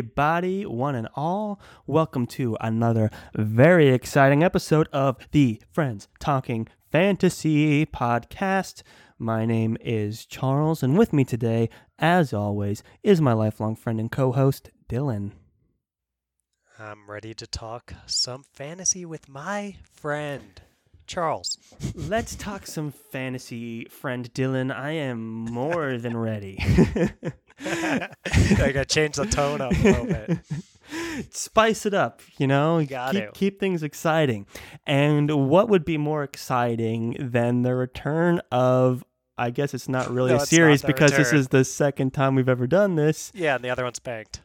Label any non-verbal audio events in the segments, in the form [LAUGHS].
everybody, one and all. Welcome to another very exciting episode of the Friends Talking Fantasy podcast. My name is Charles, and with me today, as always, is my lifelong friend and co host, Dylan. I'm ready to talk some fantasy with my friend, Charles. Let's talk some fantasy, friend Dylan. I am [LAUGHS] more than ready. [LAUGHS] I gotta change the tone up a little bit. [LAUGHS] Spice it up, you know. Got keep to. keep things exciting. And what would be more exciting than the return of? I guess it's not really [LAUGHS] No, a series because this is the second time we've ever done this. Yeah, and the other one's banked.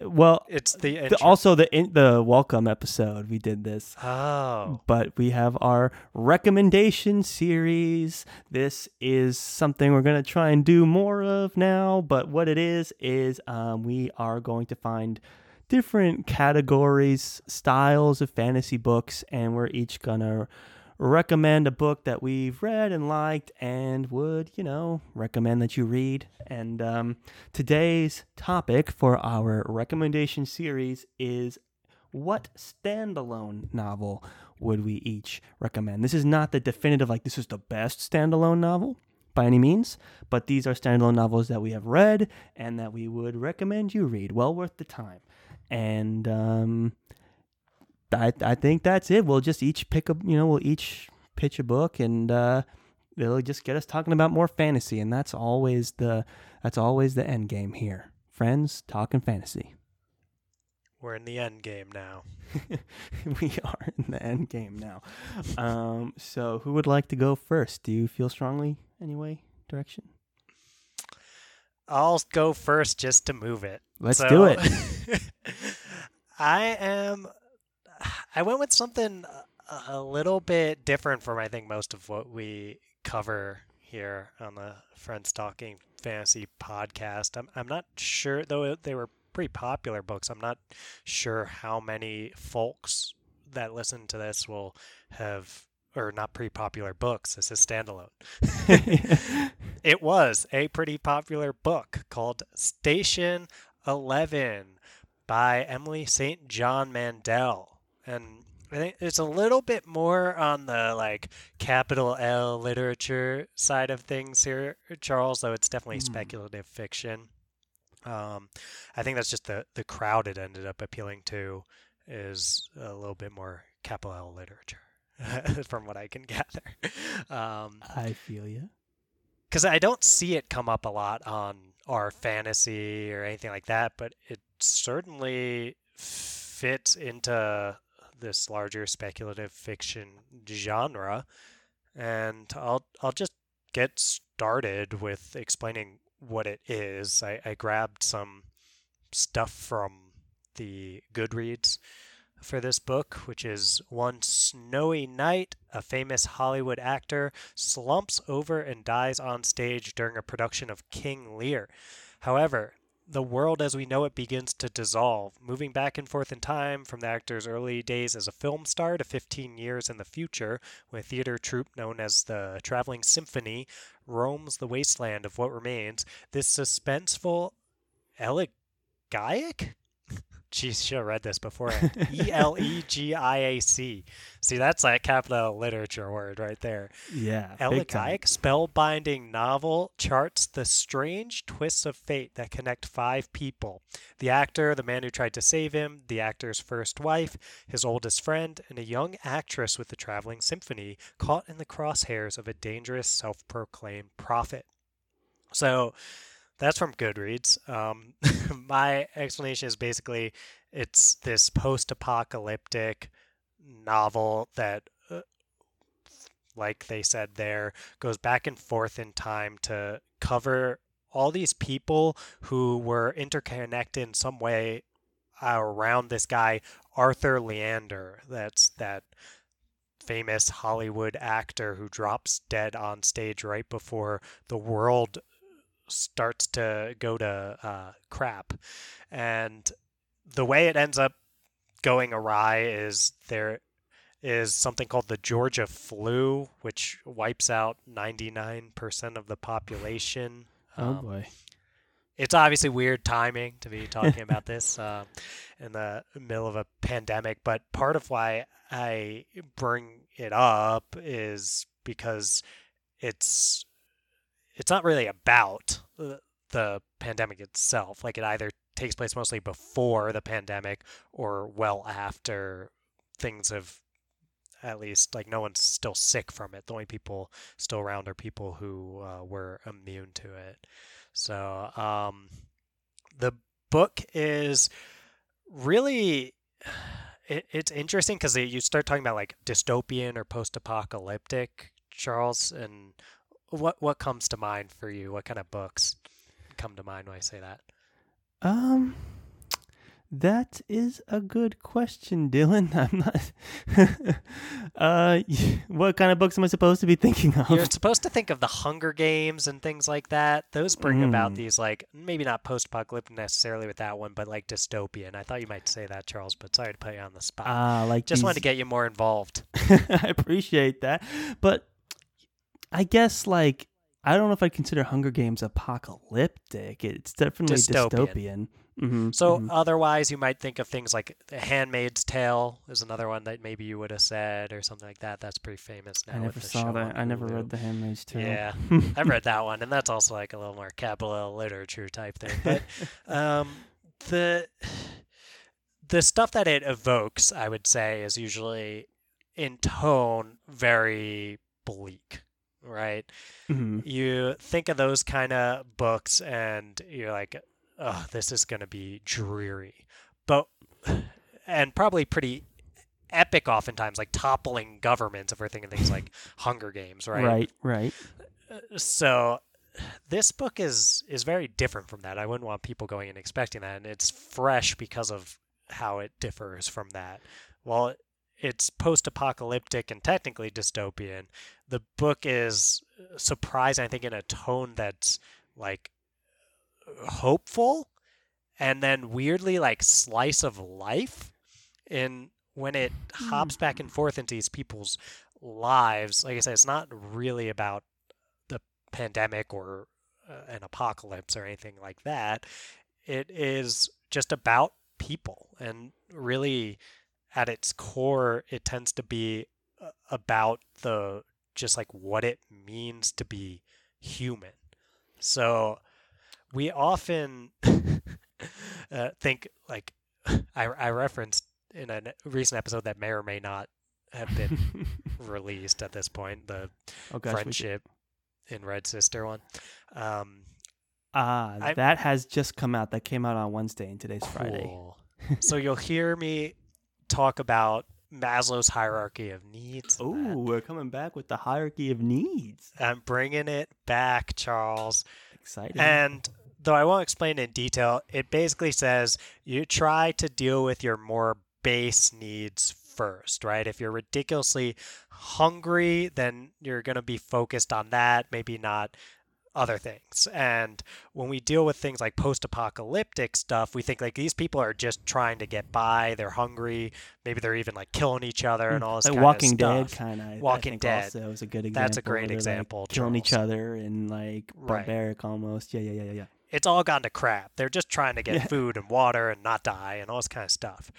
Well, It's the, the, also the in, the welcome episode we did this. Oh, but we have our recommendation series. This is something we're going to try and do more of now. But what it is, is um, we are going to find different categories, styles of fantasy books, and we're each going to recommend a book that we've read and liked and would, you know, recommend that you read. And um, today's topic for our recommendation series is what standalone novel would we each recommend? This is not the definitive, like, this is the best standalone novel by any means, but these are standalone novels that we have read and that we would recommend you read. Well worth the time. And um, I, I think that's it. We'll just each pick a, you know, we'll each pitch a book and uh, it'll just get us talking about more fantasy. And that's always the, that's always the end game here. Friends talking fantasy. we're in the end game now. [LAUGHS] we are in the end game now. Um, so who would like to go first? Do you feel strongly anyway? Direction? I'll go first just to move it. Let's So, do it. [LAUGHS] I am. I went with something a- little bit different from I think most of what we cover here on the Friends Talking Fantasy podcast. I'm I'm not sure though they were pretty popular books. I'm not sure how many folks that listen to this will have or not pretty popular books. This is standalone. [LAUGHS] It was a pretty popular book called Station 11 by Emily St. John Mandel. And I think it's a little bit more on the like capital L literature side of things here, Charles, though it's definitely Hmm. speculative fiction. Um, I think that's just the, the crowd it ended up appealing to is a little bit more capital L literature, [LAUGHS] from what I can [LAUGHS] gather. Um, I feel you. because I don't see it come up a lot on r/Fantasy or anything like that, but it certainly fits into this larger speculative fiction genre. And I'll I'll just get started with explaining what it is. I, I grabbed some stuff from the Goodreads for this book, which is one snowy night, a famous Hollywood actor slumps over and dies on stage during a production of King Lear. However, the world as we know it begins to dissolve, moving back and forth in time from the actor's early days as a film star to 15 years in the future, when a theater troupe known as the Traveling Symphony roams the wasteland of what remains. This suspenseful elegiac? Jeez, should have read this beforehand. [LAUGHS] E L E G I A C. See, that's that capital literature word right there. Yeah. Elegiac spellbinding novel charts the strange twists of fate that connect five people the actor, the man who tried to save him, the actor's first wife, his oldest friend, and a young actress with the traveling symphony caught in the crosshairs of a dangerous self proclaimed prophet. So that's from Goodreads. Um, [LAUGHS] my explanation is basically it's this post apocalyptic novel that uh, like they said there, goes back and forth in time to cover all these people who were interconnected in some way around this guy, Arthur Leander. That's that famous Hollywood actor who drops dead on stage right before the world starts to go to uh, crap, and the way it ends up going awry is there is something called the Georgia flu, which wipes out 99% of the population. Oh Um, boy. it's obviously weird timing to be talking about [LAUGHS] this uh, in the middle of a pandemic, but part of why I bring it up is because it's it's not really about the, the pandemic itself. Like it either takes place mostly before the pandemic or well after things have at least like no one's still sick from it. The only people still around are people who uh, were immune to it. So um, the book is really [SIGHS] it, it's interesting because you start talking about like dystopian or post-apocalyptic, Charles, and what what comes to mind for you? What kind of books come to mind when I say that? Um, that is a good question, Dylan. [LAUGHS] I'm not. [LAUGHS] uh, [LAUGHS] what kind of books am I supposed to be thinking of? You're supposed to think of the Hunger Games and things like that. Those bring about Mm. these like maybe not post-apocalyptic necessarily with that one, but like dystopian. I thought you might say that, Charles, but sorry to put you on the spot. Ah, like Just wanted to get you more involved. I appreciate that, but I guess like I don't know if I'd consider Hunger Games apocalyptic. It's definitely Dystopian. dystopian. hmm So otherwise, you might think of things like The Handmaid's Tale is another one that maybe you would have said or something like that. That's pretty famous now. I never the saw show that. I never read The Handmaid's Tale. Yeah, [LAUGHS] I've read that one, and that's also like a little more capital L literature type thing. But [LAUGHS] um, the the stuff that it evokes, I would say, is usually in tone very bleak, right? Mhm. You think of those kind of books, and you're like, "Oh, this is going to be dreary," but and probably pretty epic oftentimes like toppling governments if we're thinking things like hunger games right Right, right. so this book is is very different from that. I wouldn't want people going and expecting that, and it's fresh because of how it differs from that. While it's post-apocalyptic and technically dystopian, the book is surprising. I think in a tone that's like hopeful, and then weirdly like slice of life. In when it hops back and forth into these people's lives, like I said, it's not really about the pandemic or uh, an apocalypse or anything like that. It is just about people, and really, at its core, it tends to be uh, about the just like what it means to be human. So we often [LAUGHS] uh, think like [LAUGHS] I, I referenced in a recent episode that may or may not have been [LAUGHS] released at this point the oh gosh, friendship in Red Sister one. Um, Ah, I- that has just come out. That came out on Wednesday, and today's Friday. so you'll hear me talk about Maslow's hierarchy of needs. Oh, we're coming back with the hierarchy of needs. I'm bringing it back, Charles. Exciting. And though I won't explain in detail, it basically says you try to deal with your more base needs first, right? If you're ridiculously hungry, then you're going to be focused on that, maybe not other things. And when we deal with things like post-apocalyptic stuff, we think like these people are just trying to get by, they're hungry, maybe they're even like killing each other and all this Hmm. like Walking Dead kind of. Walking Dead. Also is a good example. That's a great they're, like, example, killing each other and like Right. barbaric almost. Yeah, yeah, yeah, yeah, yeah. it's all gone to crap. They're just trying to get Yeah. food and water and not die and all this kind of stuff.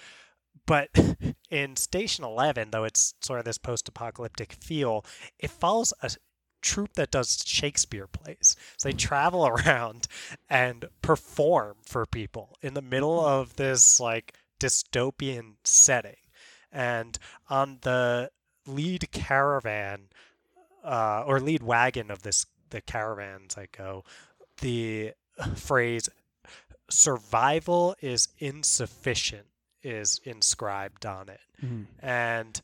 But [LAUGHS] in Station 11, though it's sort of this post apocalyptic feel, it follows a troupe that does Shakespeare plays. So they travel [LAUGHS] around and perform for people in the middle of this like dystopian setting. And on the lead caravan uh, or lead wagon of this the caravans I go, the [SIGHS] phrase survival is insufficient is inscribed on it. Mhm. And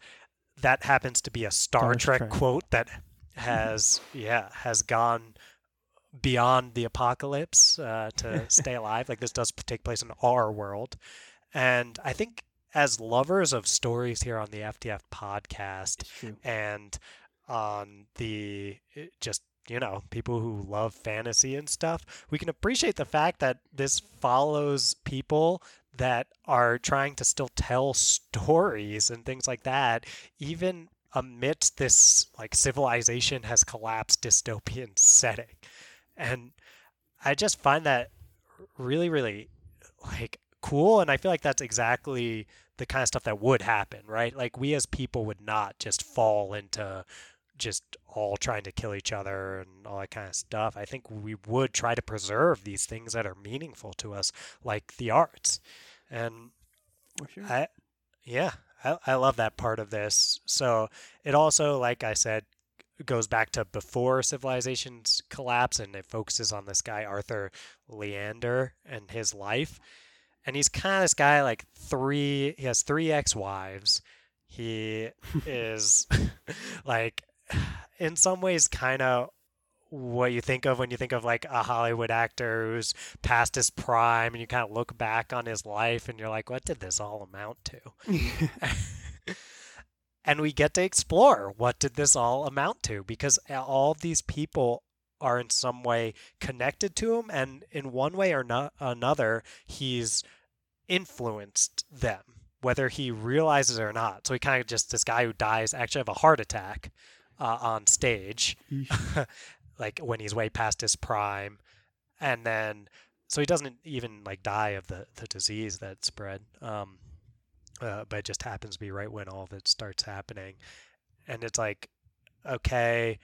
that happens to be a Star, Star Trek, Trek. quote that has yeah, has gone beyond the apocalypse uh, to [LAUGHS] stay alive. Like this does take place in our world. And I think as lovers of stories here on the FTF podcast, and on the uh, just you know, people who love fantasy and stuff, we can appreciate the fact that this follows people that are trying to still tell stories and things like that, even amidst this like civilization has collapsed dystopian [LAUGHS] setting. And I just find that really, really like cool. And I feel like that's exactly the kind of stuff that would happen, right? Like we as people would not just fall into just all trying to kill each other and all that kind of stuff. I think we would try to preserve these things that are meaningful to us, like the arts. And sure. I, yeah, I, I love that part of this. So it also, like I said, goes back to before civilization's collapse and it focuses on this guy, Arthur Leander, and his life. And he's kind of this guy, like three, he has three ex wives. He [LAUGHS] is [LAUGHS] like, [SIGHS] in some ways, kind of what you think of when you think of like a Hollywood actor who's past his prime and you kind of look back on his life and you're like, what did this all amount to? [LAUGHS] and we get to explore what did this all amount to? Because all of these people are in some way connected to him and in one way or no- another he's influenced them whether he realizes it or not. So he kind of just this guy who dies actually of a heart attack uh, on stage [LAUGHS] like when he's way past his prime and then so he doesn't even like die of the the disease that spread um uh, but it just happens to be right when all of it starts happening. And it's like okay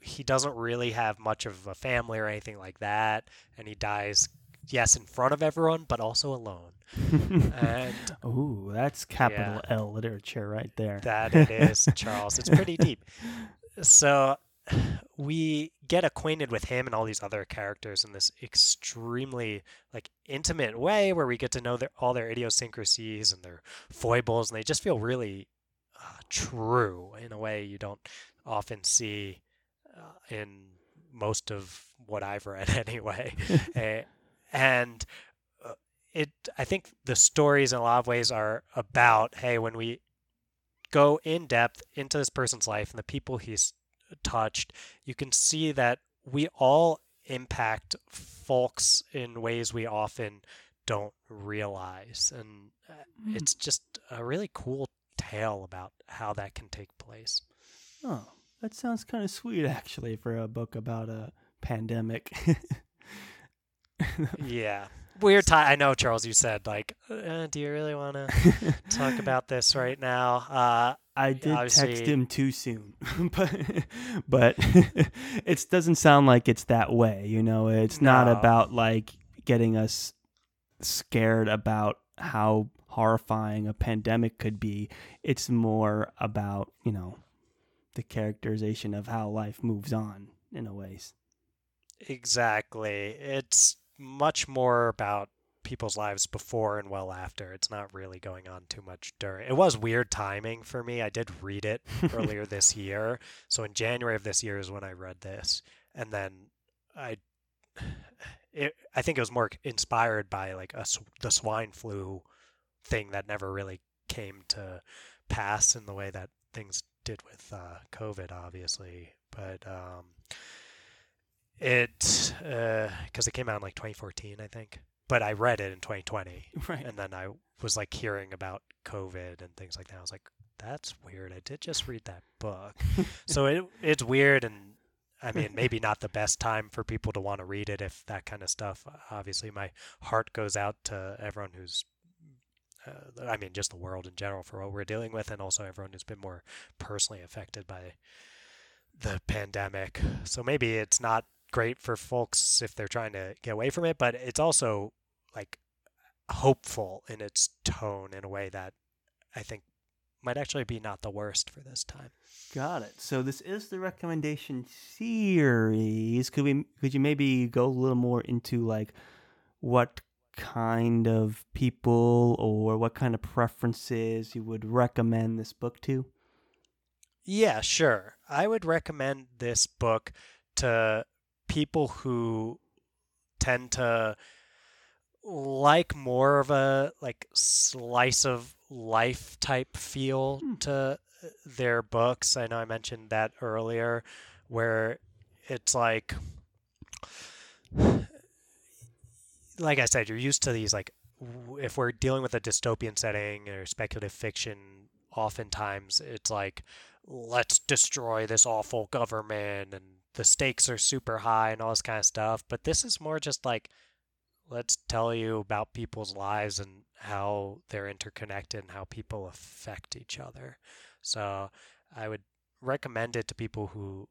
he doesn't really have much of a family or anything like that and he dies yes in front of everyone but also alone. And [LAUGHS] oh that's capital yeah, l literature right there. That it is charles. It's pretty deep. [LAUGHS] So [SIGHS] we get acquainted with him and all these other characters in this extremely like intimate way where we get to know their, all their idiosyncrasies and their foibles and they just feel really uh, true in a way you don't often see uh, in most of what I've read [LAUGHS] anyway. [LAUGHS] And uh, it I think the stories in a lot of ways are about hey when we go in depth into this person's life and the people he's touched, you can see that we all impact folks in ways we often don't realize. And mm. it's just a really cool tale about how that can take place. Oh, that sounds kind of sweet, actually, for a book about a pandemic. [LAUGHS] yeah weird time. I know, Charles. You said like, uh, "Do you really want to [LAUGHS] talk about this right now?" Uh, I did obviously... text him too soon, [LAUGHS] but but [LAUGHS] it doesn't sound like it's that way. You know, it's no. not about like getting us scared about how horrifying a pandemic could be. It's more about you know the characterization of how life moves on in a ways. Exactly. It's much more about people's lives before and well after. It's not really going on too much during. It was weird timing for me. I did read it [LAUGHS] earlier this year. So in January of this year is when I read this. And then I it, I think it was more inspired by like a, the swine flu thing that never really came to pass in the way that things did with uh, COVID, obviously. But um, it because uh, it came out in like 2014, I think. But I read it in 2020, [LAUGHS] right? And then I was like hearing about COVID and things like that. I was like, that's weird. I did just read that book, [LAUGHS] so it it's weird and. I mean, maybe not the best time for people to want to read it if that kind of stuff. Obviously, my heart goes out to everyone who's uh, I mean, just the world in general for what we're dealing with, and also everyone who's been more personally affected by the pandemic. So maybe it's not great for folks if they're trying to get away from it, but it's also like hopeful in its tone in a way that I think might actually be not the worst for this time. Got it. So this is the recommendation series. Could we could you maybe go a little more into like what kind of people or what kind of preferences you would recommend this book to? Yeah, sure. I would recommend this book to people who tend to like more of a like slice of life type feel hmm. to their books. I know I mentioned that earlier where it's like like I said, you're used to these like if we're dealing with a dystopian setting or speculative fiction, oftentimes it's like let's destroy this awful government and the stakes are super high and all this kind of stuff. But this is more just like let's tell you about people's lives and how they're interconnected and how people affect each other. So I would recommend it to people who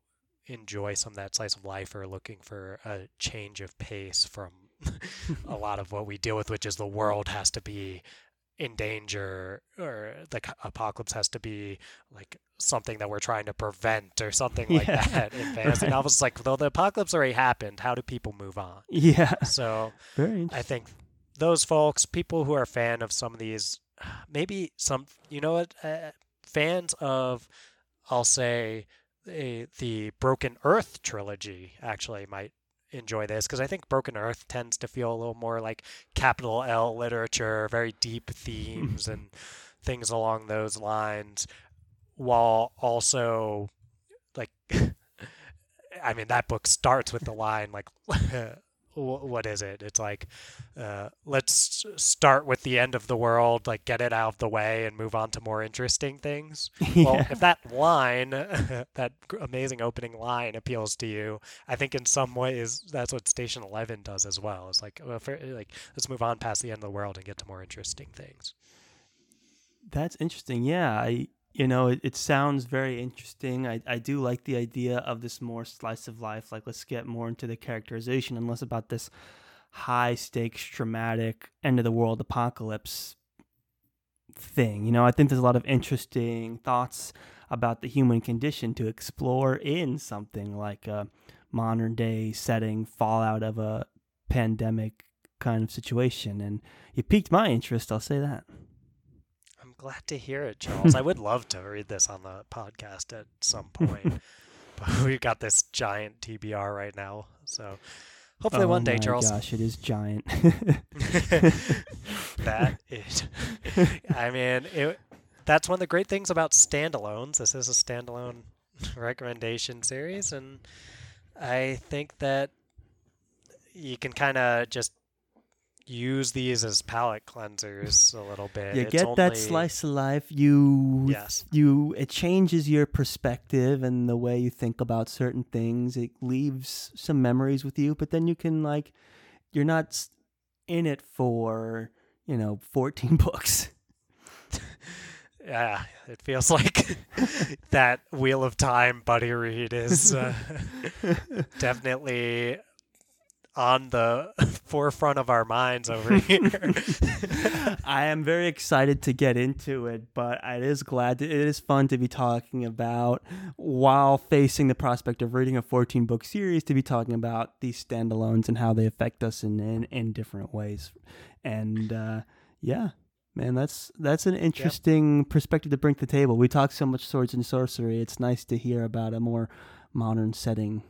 enjoy some of that slice of life or looking for a change of pace from [LAUGHS] a lot of what we deal with, which is the world has to be in danger or the apocalypse has to be like something that we're trying to prevent or something like Yeah. that in fantasy novels. It's like, though the apocalypse already happened, how do people move on? Yeah. So Very interesting. I think those folks, people who are a fan of some of these, [SIGHS] maybe some, you know what, uh, fans of, I'll say, the, the Broken Earth trilogy actually might enjoy this because I think Broken Earth tends to feel a little more like capital L literature, very deep themes and [LAUGHS] things along those lines, while also like. [LAUGHS] I mean, that book starts with the line like, [LAUGHS] wh- "What is it?" It's like, uh, "Let's start with the end of the world, like get it out of the way, and move on to more interesting things." [LAUGHS] Well, if that line, [LAUGHS] that amazing opening line, appeals to you, I think in some ways that's what Station Eleven does as well. It's like, well, for, like let's move on past the end of the world and get to more interesting things. That's interesting. Yeah, I you know it, it sounds very interesting. I, I do like the idea of this more slice of life. Like let's get more into the characterization and less about this high stakes, dramatic end of the world apocalypse thing. You know, I think there's a lot of interesting thoughts about the human condition to explore in something like a modern day setting, fallout of a pandemic kind of situation. And it piqued my interest, I'll say that. Glad to hear it, Charles. I would love to read this on the podcast at some point, [LAUGHS] but [LAUGHS] we've got this giant TBR right now, so hopefully oh one day, my Charles. gosh, it is giant. [LAUGHS] that is, I mean, it, that's one of the great things about standalones. This is a standalone recommendation series, and I think that you can kind of just use these as palate cleansers a little bit. you It's get that slice of life. You Yes. you it changes your perspective and the way you think about certain things. It leaves some memories with you, but then you can like you're not in it for you know 14 [LAUGHS] books. Yeah, it feels like [LAUGHS] that Wheel of Time buddy read is uh, [LAUGHS] definitely on the [LAUGHS] forefront of our minds over here. [LAUGHS] I am very excited to get into it, but I it is glad it is fun to be talking about while facing the prospect of reading a 14 book series to be talking about these standalones and how they affect us in in, in different ways. And uh, yeah, man, that's that's an interesting perspective to bring to the table. We talk so much swords and sorcery. It's nice to hear about a more modern setting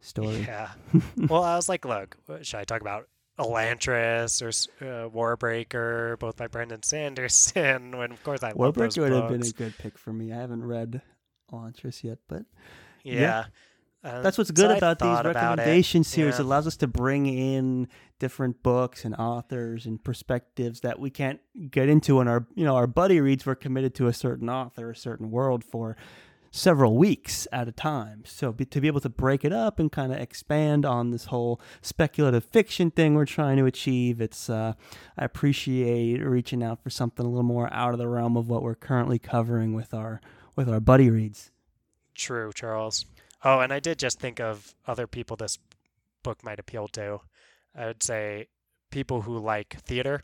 story. yeah. [LAUGHS] Well, I was like, look, should I talk about Elantris or uh, Warbreaker, both by Brandon Sanderson? [LAUGHS] When of course I Warbreaker would have been a good pick for me. I haven't read Elantris yet, but Yeah. Uh, That's what's good I about these thought about recommendation series. Yeah. It allows us to bring in different books and authors and perspectives that we can't get into in our you know our buddy reads. We're committed to a certain author, a certain world for several weeks at a time. So be, to be able to break it up and kind of expand on this whole speculative fiction thing we're trying to achieve, it's uh, I appreciate reaching out for something a little more out of the realm of what we're currently covering with our with our buddy reads. True, Charles. Oh, and I did just think of other people this book might appeal to. I would say people who like theater.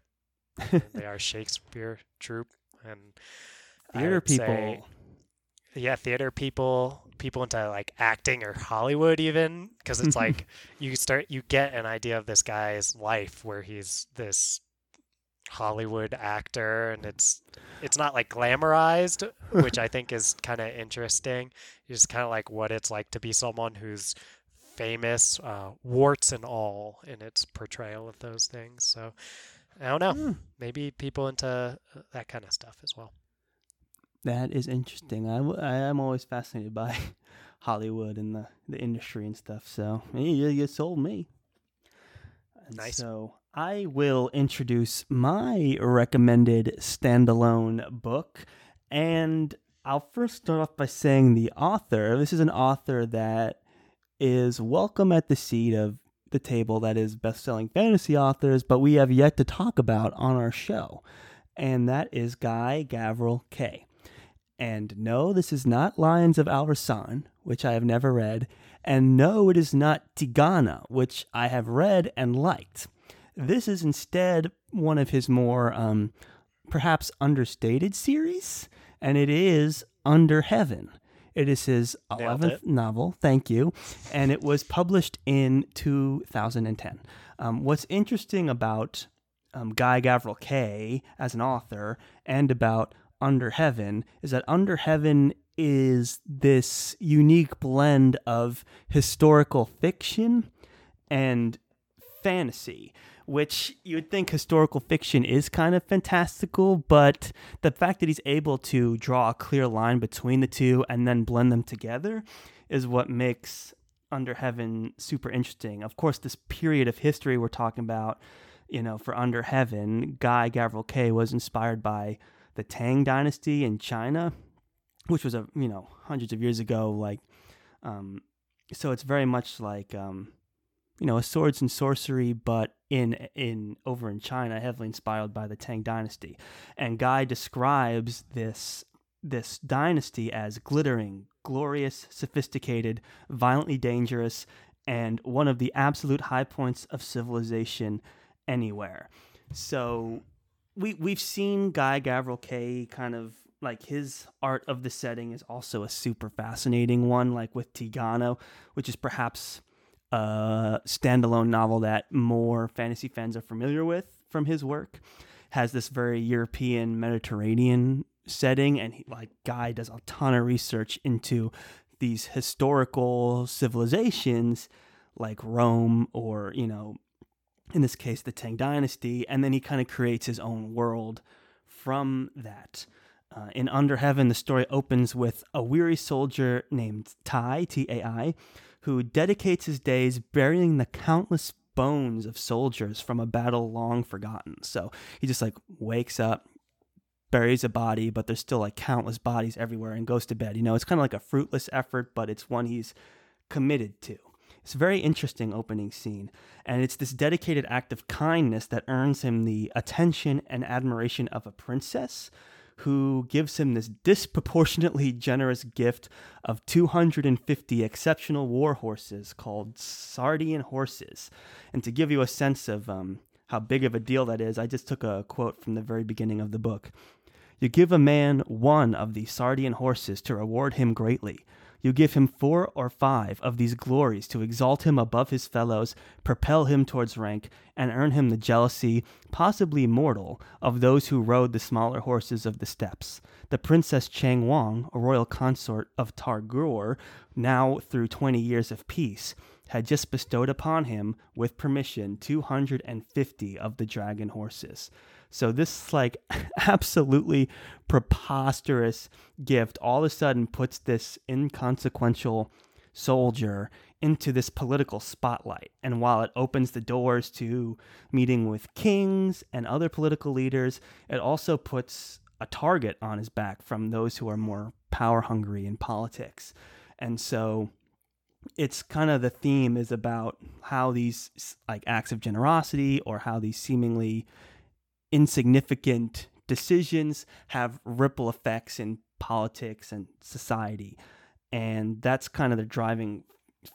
[LAUGHS] they are Shakespeare troupe and Theater people. Yeah, theater people, people into like acting or Hollywood even because it's like [LAUGHS] you start you get an idea of this guy's life where he's this Hollywood actor and it's it's not like glamorized, which I think is kind of interesting. It's just kind of like what it's like to be someone who's famous, uh, warts and all, in its portrayal of those things. So I don't know. Hmm. Maybe people into uh, that kind of stuff as well. That is interesting. I, w- I am always fascinated by [LAUGHS] Hollywood and the, the industry and stuff. So you, you sold me. And Nice. So I will introduce my recommended standalone book. And I'll first start off by saying the author. This is an author that is welcome at the seat of the table that is best selling fantasy authors, but we have yet to talk about on our show. And that is Guy Gavriel Kay. And no, this is not Lions of Al-Rassan, which I have never read. And no, it is not Tigana, which I have read and liked. This is instead one of his more um, perhaps understated series, and it is Under Heaven. It is his 11th novel, thank you, and it was published in 2010. Um, what's interesting about um, Guy Gavriel Kay as an author and about Under Heaven is that Under Heaven is this unique blend of historical fiction and fantasy, which you would think historical fiction is kind of fantastical, but the fact that he's able to draw a clear line between the two and then blend them together is what makes Under Heaven super interesting. Of course, this period of history we're talking about, you know, for Under Heaven, Guy Gavriel Kay was inspired by the Tang Dynasty in China, which was a you know hundreds of years ago. Like, um, so it's very much like um, you know, a swords and sorcery, but in in over in China, heavily inspired by the Tang Dynasty. And Guy describes this this dynasty as glittering, glorious, sophisticated, violently dangerous, and one of the absolute high points of civilization anywhere. So we we've seen Guy Gavriel Kay kind of like his art of the setting is also a super fascinating one, like with Tigana, which is perhaps a standalone novel that more fantasy fans are familiar with from his work. Has this very European Mediterranean setting, and he, like Guy does a ton of research into these historical civilizations like Rome or you know in this case the Tang Dynasty, and then he kind of creates his own world from that. Uh, in Under Heaven, the story opens with a weary soldier named Tai, T A I, who dedicates his days burying the countless bones of soldiers from a battle long forgotten. So he just like wakes up, buries a body, but there's still like countless bodies everywhere and goes to bed. You know, it's kind of like a fruitless effort, but it's one he's committed to. It's a very interesting opening scene, and it's this dedicated act of kindness that earns him the attention and admiration of a princess who gives him this disproportionately [LAUGHS] generous gift of 250 exceptional war horses called Sardian horses. And to give you a sense of um, how big of a deal that is, I just took a quote from the very beginning of the book. You give a man one of the Sardian horses to reward him greatly. You give him four or five of these glories to exalt him above his fellows, propel him towards rank, and earn him the jealousy, possibly mortal, of those who rode the smaller horses of the steppes. The Princess Cheng-wan, a royal consort of Tagur, now through twenty years of peace, had just bestowed upon him, with permission, 250 of the dragon horses. So this like [LAUGHS] absolutely preposterous gift all of a sudden puts this inconsequential soldier into this political spotlight. And while it opens the doors to meeting with kings and other political leaders, it also puts a target on his back from those who are more power hungry in politics. And so it's kind of the theme is about how these like acts of generosity or how these seemingly insignificant decisions have ripple effects in politics and society. And that's kind of the driving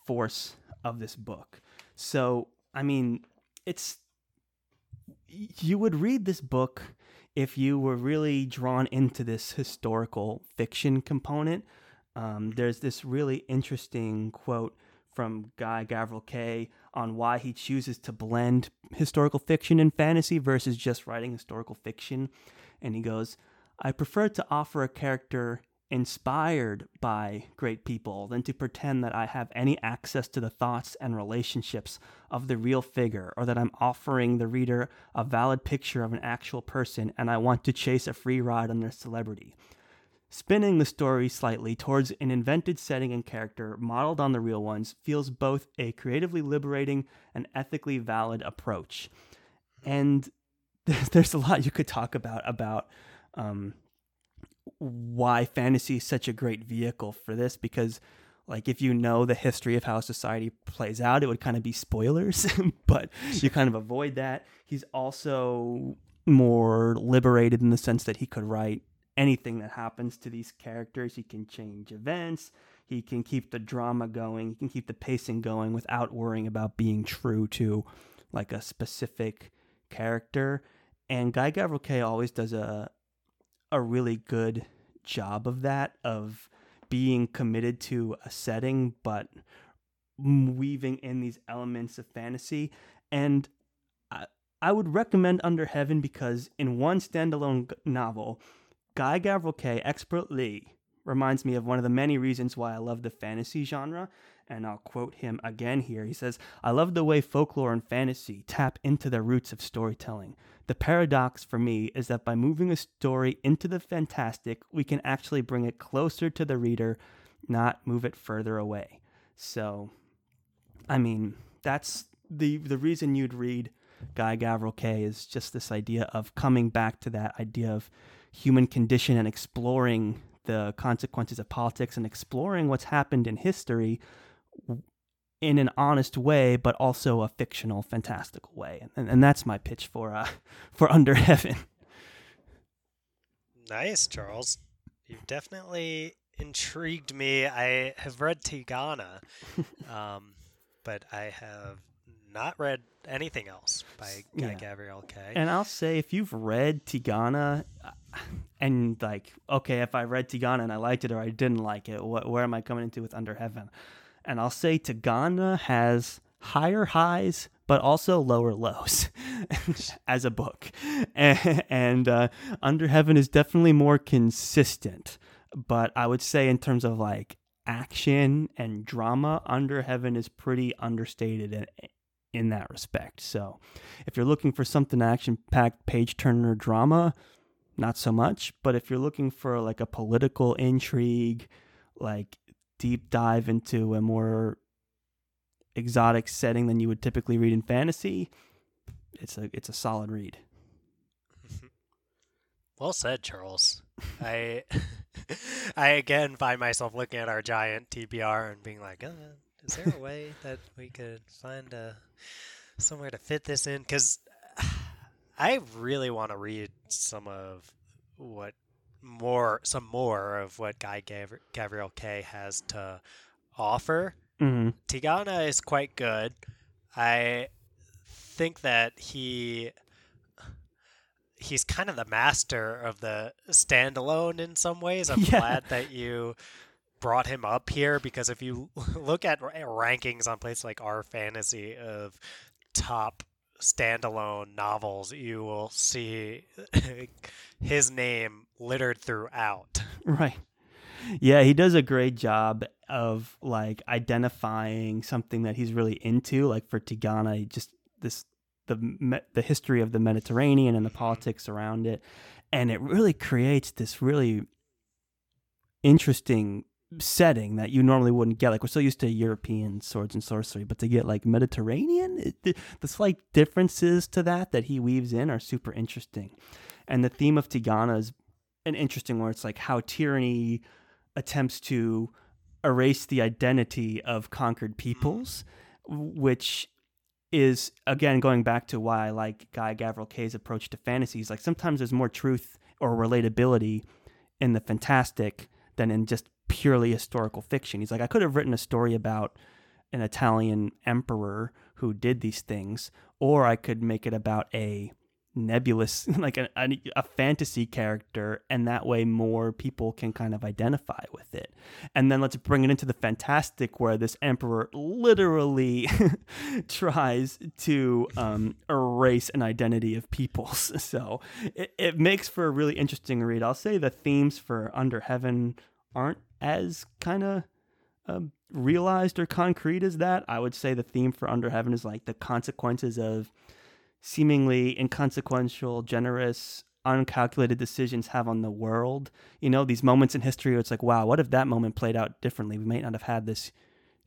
force of this book. So, I mean, it's you would read this book if you were really drawn into this historical fiction component. Um, there's this really interesting quote from Guy Gavriel Kay on why he chooses to blend historical fiction and fantasy versus just writing historical fiction. And he goes, I prefer to offer a character inspired by great people than to pretend that I have any access to the thoughts and relationships of the real figure or that I'm offering the reader a valid picture of an actual person and I want to chase a free ride on their celebrity. Spinning the story slightly towards an invented setting and character modeled on the real ones feels both a creatively liberating and ethically valid approach. And [LAUGHS] there's a lot you could talk about about um, why fantasy is such a great vehicle for this because like if you know the history of how society plays out it would kind of be spoilers [LAUGHS] but you kind of avoid that he's also more liberated in the sense that he could write anything that happens to these characters he can change events he can keep the drama going he can keep the pacing going without worrying about being true to like a specific character. And guy gavriel always does a a really good job of that of being committed to a setting but weaving in these elements of fantasy. And I, I would recommend under heaven because in one standalone novel guy gavriel kay expertly reminds me of one of the many reasons why i love the fantasy genre and I'll quote him again here. He says, I love the way folklore and fantasy tap into the roots of storytelling. The paradox for me is that by moving a story into the fantastic, we can actually bring it closer to the reader, not move it further away. So, I mean, that's the the reason you'd read Guy Gavriel Kay is just this idea of coming back to that idea of human condition and exploring the consequences of politics and exploring what's happened in history in an honest way, but also a fictional, fantastical way. And, and that's my pitch for uh, [LAUGHS] for Under Heaven. Nice, Charles. You've definitely intrigued me. I have read Tigana, [LAUGHS] um, but I have not read anything else by Guy yeah. Gavriel Kay. And I'll say, if you've read Tigana, uh, and like, okay, if I read Tigana and I liked it or I didn't like it, what, where am I coming into with Under Heaven? And I'll say Tigana has higher highs, but also lower lows [LAUGHS] as a book. And, [LAUGHS] and uh, Under Heaven is definitely more consistent. But I would say, in terms of like action and drama, Under Heaven is pretty understated in, in that respect. So if you're looking for something action packed, page turner drama, not so much. But if you're looking for like a political intrigue, like deep dive into a more exotic setting than you would typically read in fantasy, it's a it's a solid read. Well said, Charles. I [LAUGHS] I again find myself looking at our giant TBR and being like, uh, is there a way that we could find a somewhere to fit this in? Because [SIGHS] I really want to read some of what more some more of what Guy Gavriel Kay has to offer. Mm-hmm. Tigana is quite good. I think that he he's kind of the master of the standalone in some ways. I'm [LAUGHS] yeah. glad that you brought him up here because if you [LAUGHS] look at rankings on places like r/Fantasy of top standalone novels, you will see [LAUGHS] his name littered throughout. [LAUGHS] Right. Yeah, he does a great job of like identifying something that he's really into. Like for Tigana, just this the the history of the Mediterranean and the mm-hmm. politics around it, and it really creates this really interesting setting that you normally wouldn't get. Like we're so used to European swords and sorcery, but to get like Mediterranean, it, the, the slight differences to that that he weaves in are super interesting. And the theme of Tigana is an interesting one. It's like how tyranny attempts to erase the identity of conquered mm-hmm. peoples, which is again going back to why I like Guy Gavriel Kay's approach to fantasies. Like sometimes there's more truth or relatability in the fantastic than in just purely historical fiction. He's like, I could have written a story about an Italian emperor who did these things, or I could make it about a nebulous, [LAUGHS] like a, a, a, fantasy character, and that way more people can kind of identify with it. And then let's bring it into the fantastic, where this emperor literally [LAUGHS] tries to um, erase an identity of peoples. [LAUGHS] So it, it makes for a really interesting read. I'll say the themes for Under Heaven aren't as kind of um, realized or concrete as that. I would say the theme for Under Heaven is like the consequences of seemingly inconsequential, generous uncalculated decisions have on the world. You know, these moments in history where it's like, wow, what if that moment played out differently? We might not have had this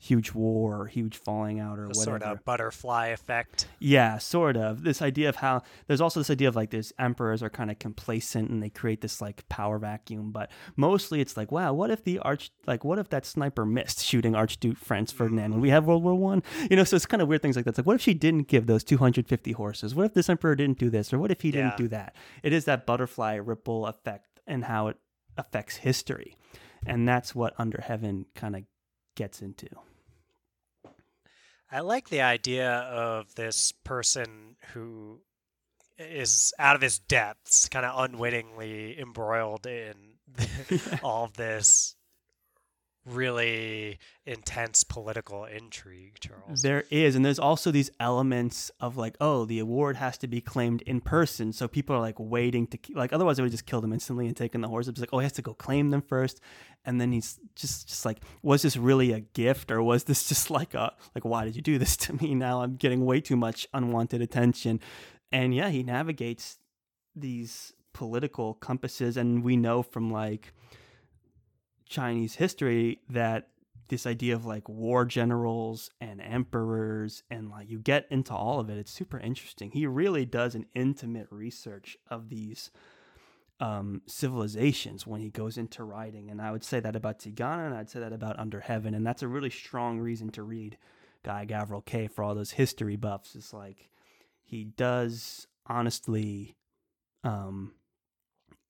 huge war or huge falling out or The whatever. sort of butterfly effect. Yeah, sort of. This idea of how there's also this idea of like there's emperors are kind of complacent and they create this like power vacuum, but mostly it's like, wow, what if the arch like what if that sniper missed shooting Archduke Franz Ferdinand when we have World War One? You know, so it's kind of weird things like that. It's like what if she didn't give those 250 horses? What if this emperor didn't do this, or what if he didn't do that? It is that butterfly ripple effect and how it affects history, and that's what Under Heaven kind of gets into. I like the idea of this person who is out of his depths, kind of unwittingly embroiled in [LAUGHS] [LAUGHS] all of this really intense political intrigue, Charles. There is, and there's also these elements of like, oh, the award has to be claimed in person, so people are like waiting to like. Otherwise, they would just kill them instantly and taken the horse. It's like, oh, he has to go claim them first, and then he's just just like, was this really a gift or was this [LAUGHS] just like a like, why did you do this to me? Now I'm getting way too much unwanted attention, and yeah, he navigates these political compasses, and we know from like Chinese history that this idea of like war generals and emperors and like you get into all of it it's super interesting. He really does an intimate research of these um, civilizations when he goes into writing and i would say that about tigana and i'd say that about under heaven and that's a really strong reason to read Guy Gavriel Kay for all those history buffs. It's like he does honestly um,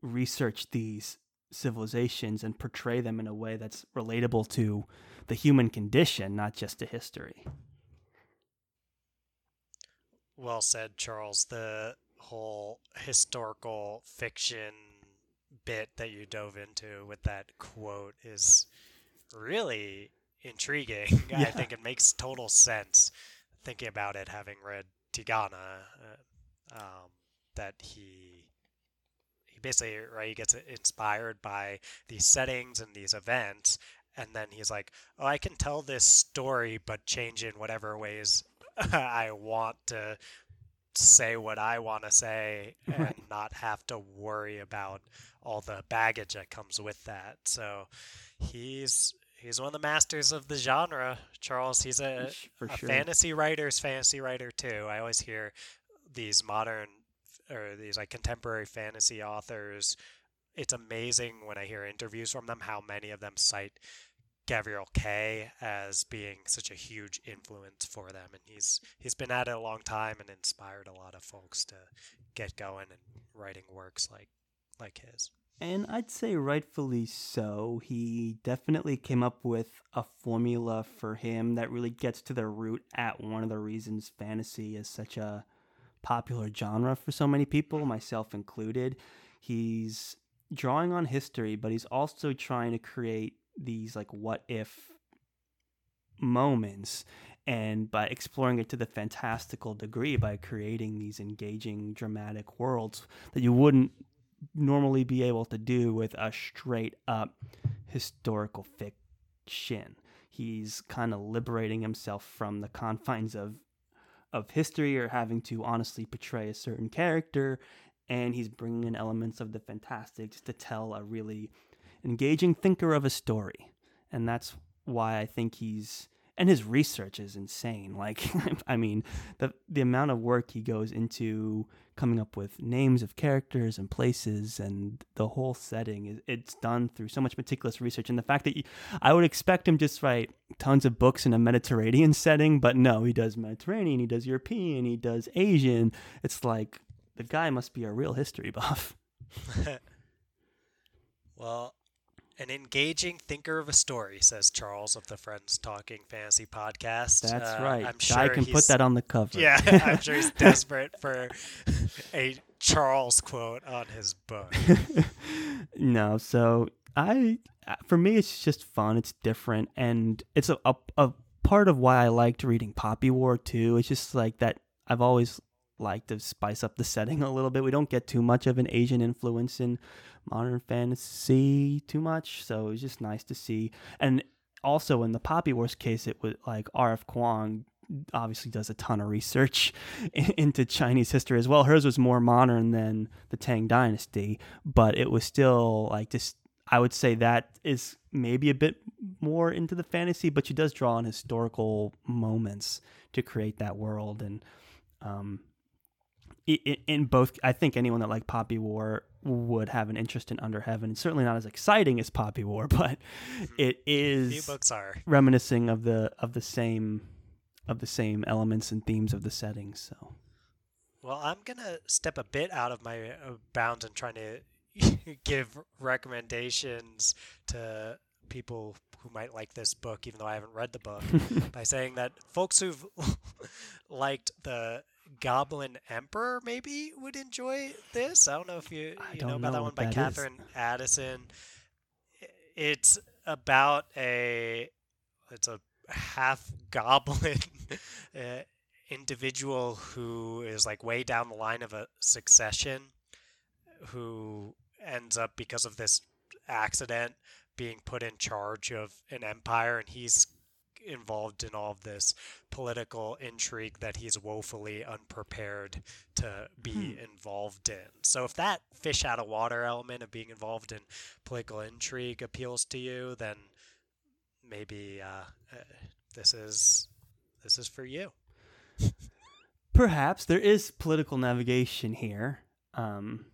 research these civilizations and portray them in a way that's relatable to the human condition, not just to history. Well said, Charles. The whole historical fiction bit that you dove into with that quote is really intriguing. [LAUGHS] I think it makes total sense thinking about it having read Tigana uh, um, that he basically right he gets inspired by these settings and these events and then he's like oh I can tell this story but change in whatever ways [LAUGHS] I want to say what I want to say [LAUGHS] and Right. not have to worry about all the baggage that comes with that. So he's he's one of the masters of the genre, Charles. He's a, a sure. fantasy writer's fantasy writer too. I always hear these modern or these like contemporary fantasy authors. It's amazing when I hear interviews from them how many of them cite Gabriel Kay as being such a huge influence for them, and he's he's been at it a long time and inspired a lot of folks to get going and writing works like like his. And I'd say rightfully so. He definitely came up with a formula for him that really gets to the root at one of the reasons fantasy is such a popular genre for so many people, myself included. He's drawing on history, but he's also trying to create these like what if moments and by exploring it to the fantastical degree by creating these engaging dramatic worlds that you wouldn't normally be able to do with a straight up historical fiction. He's kind of liberating himself from the confines of of history or having to honestly portray a certain character and he's bringing in elements of the fantastic just to tell a really engaging thinker of a story. And that's why I think he's and his research is insane. [LAUGHS] Like [LAUGHS] I mean, the the amount of work he goes into coming up with names of characters and places and the whole setting is it's done through so much meticulous research and the fact that you, I would expect him just write tons of books in a Mediterranean [LAUGHS] setting, but no, he does Mediterranean, he does European, he does Asian. It's like the guy must be a real history buff. well, an engaging thinker of a story, says Charles of the Friends Talking Fantasy podcast. That's Uh, right. I'm sure I can put that on the cover. Yeah, [LAUGHS] I'm sure he's [LAUGHS] desperate for a Charles quote on his book. [LAUGHS] no, so I for me it's just fun. It's different, and it's a, a a part of why I liked reading Poppy War too. It's just like that. I've always liked to spice up the setting [LAUGHS] a little bit. We don't get too much of an Asian influence in modern fantasy too much, so it's just nice to see. And also in the Poppy Wars case, it was like R.F. Kuang obviously does a ton of research [LAUGHS] into Chinese history as well. Hers was more modern than the Tang Dynasty, but it was still like just. I would say that is maybe a bit more into the fantasy, but she does draw on historical moments to create that world. And um, in both, I think anyone that liked Poppy War would have an interest in Under Heaven. It's certainly not as exciting as Poppy War, [LAUGHS] but mm-hmm. it is. Few books are reminiscing of the of the same of the same elements and themes of the setting. So, well, I'm gonna step a bit out of my uh, bounds and trying to [LAUGHS] give recommendations to people who might like this book, even though I haven't read the book, [LAUGHS] by saying that folks who've liked the Goblin Emperor maybe would enjoy this. I don't know if you, you know about know that one by that Katherine is. Addison. It's about a it's a half goblin [LAUGHS] uh, individual who is like way down the line of a succession who ends up because of this accident being put in charge of an empire and he's involved in all of this political intrigue that he's woefully unprepared to be hmm. involved in. So if that fish out of water element of being involved in political intrigue appeals to you, then maybe uh, uh, this is this is for you. Perhaps there is political navigation here. Um,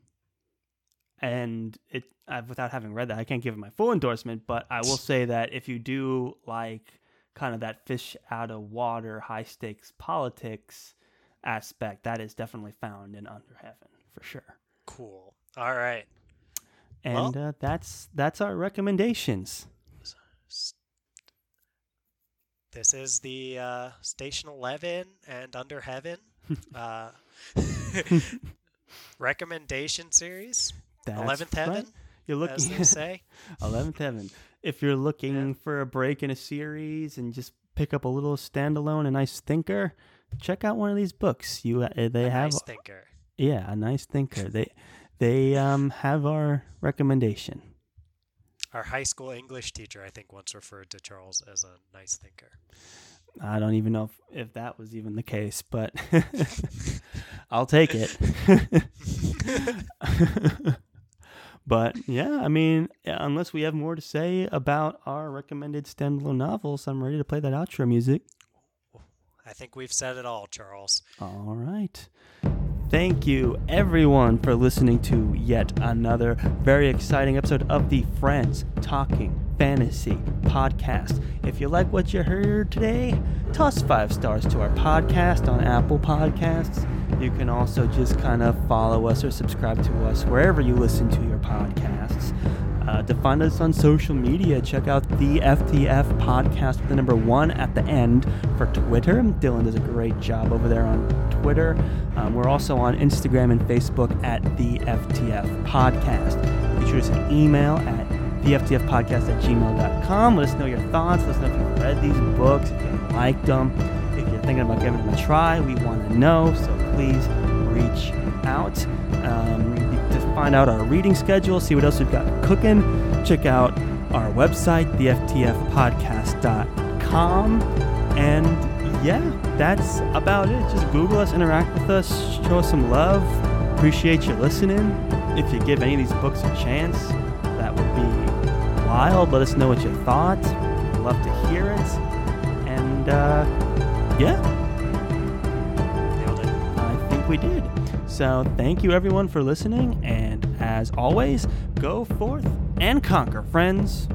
and it I've, without having read that, I can't give it my full endorsement. But I will [LAUGHS] say that if you do like kind of that fish out of water, high stakes politics aspect, that is definitely found in Under Heaven for sure. Cool. All right. And well, uh, that's that's our recommendations. This is the uh, Station Eleven and Under Heaven [LAUGHS] uh, [LAUGHS] recommendation series. Eleventh Heaven. Right. You're looking, as they [LAUGHS] say. Eleventh Heaven. If you're looking yeah. for a break in a series and just pick up a little standalone, a nice thinker, check out one of these books. You uh, they a have nice thinker. Yeah, a nice thinker. they [LAUGHS] they um have our recommendation. Our high school English teacher, I think, once referred to Charles as a nice thinker. I don't even know if, if that was even the case, but [LAUGHS] [LAUGHS] I'll take it. But yeah, I mean, unless we have more to say about our recommended standalone novels, I'm ready to play that outro music. I think we've said it all, Charles. All right. Thank you, everyone, for listening to yet another very exciting episode of the Friends Talking Fantasy podcast. If you like what you heard today, toss five stars to our podcast on Apple Podcasts. You can also just kind of follow us or subscribe to us wherever you listen to your podcasts. Uh, to find us on social media, check out the FTF podcast with the number one at the end for Twitter. Dylan does a great job over there on Twitter. Um, we're also on Instagram and Facebook at the FTF podcast. You shoot us an email at theftfpodcast at gmail.com. Let us know your thoughts. Let us know if you've read these books, if you liked them, if you're thinking about giving them a try. We want to know, so please reach out. Um, to find out our reading schedule, see what else we've got cooking, check out our website, theftfpodcast.com. And yeah, that's about it. Just Google us, interact with us, show us some love. Appreciate you listening. If you give any of these books a chance, that would be Let us know what you thought. We'd love to hear it. And uh, yeah. Nailed it. I think we did. So thank you everyone for listening, and as always, go forth and conquer, friends.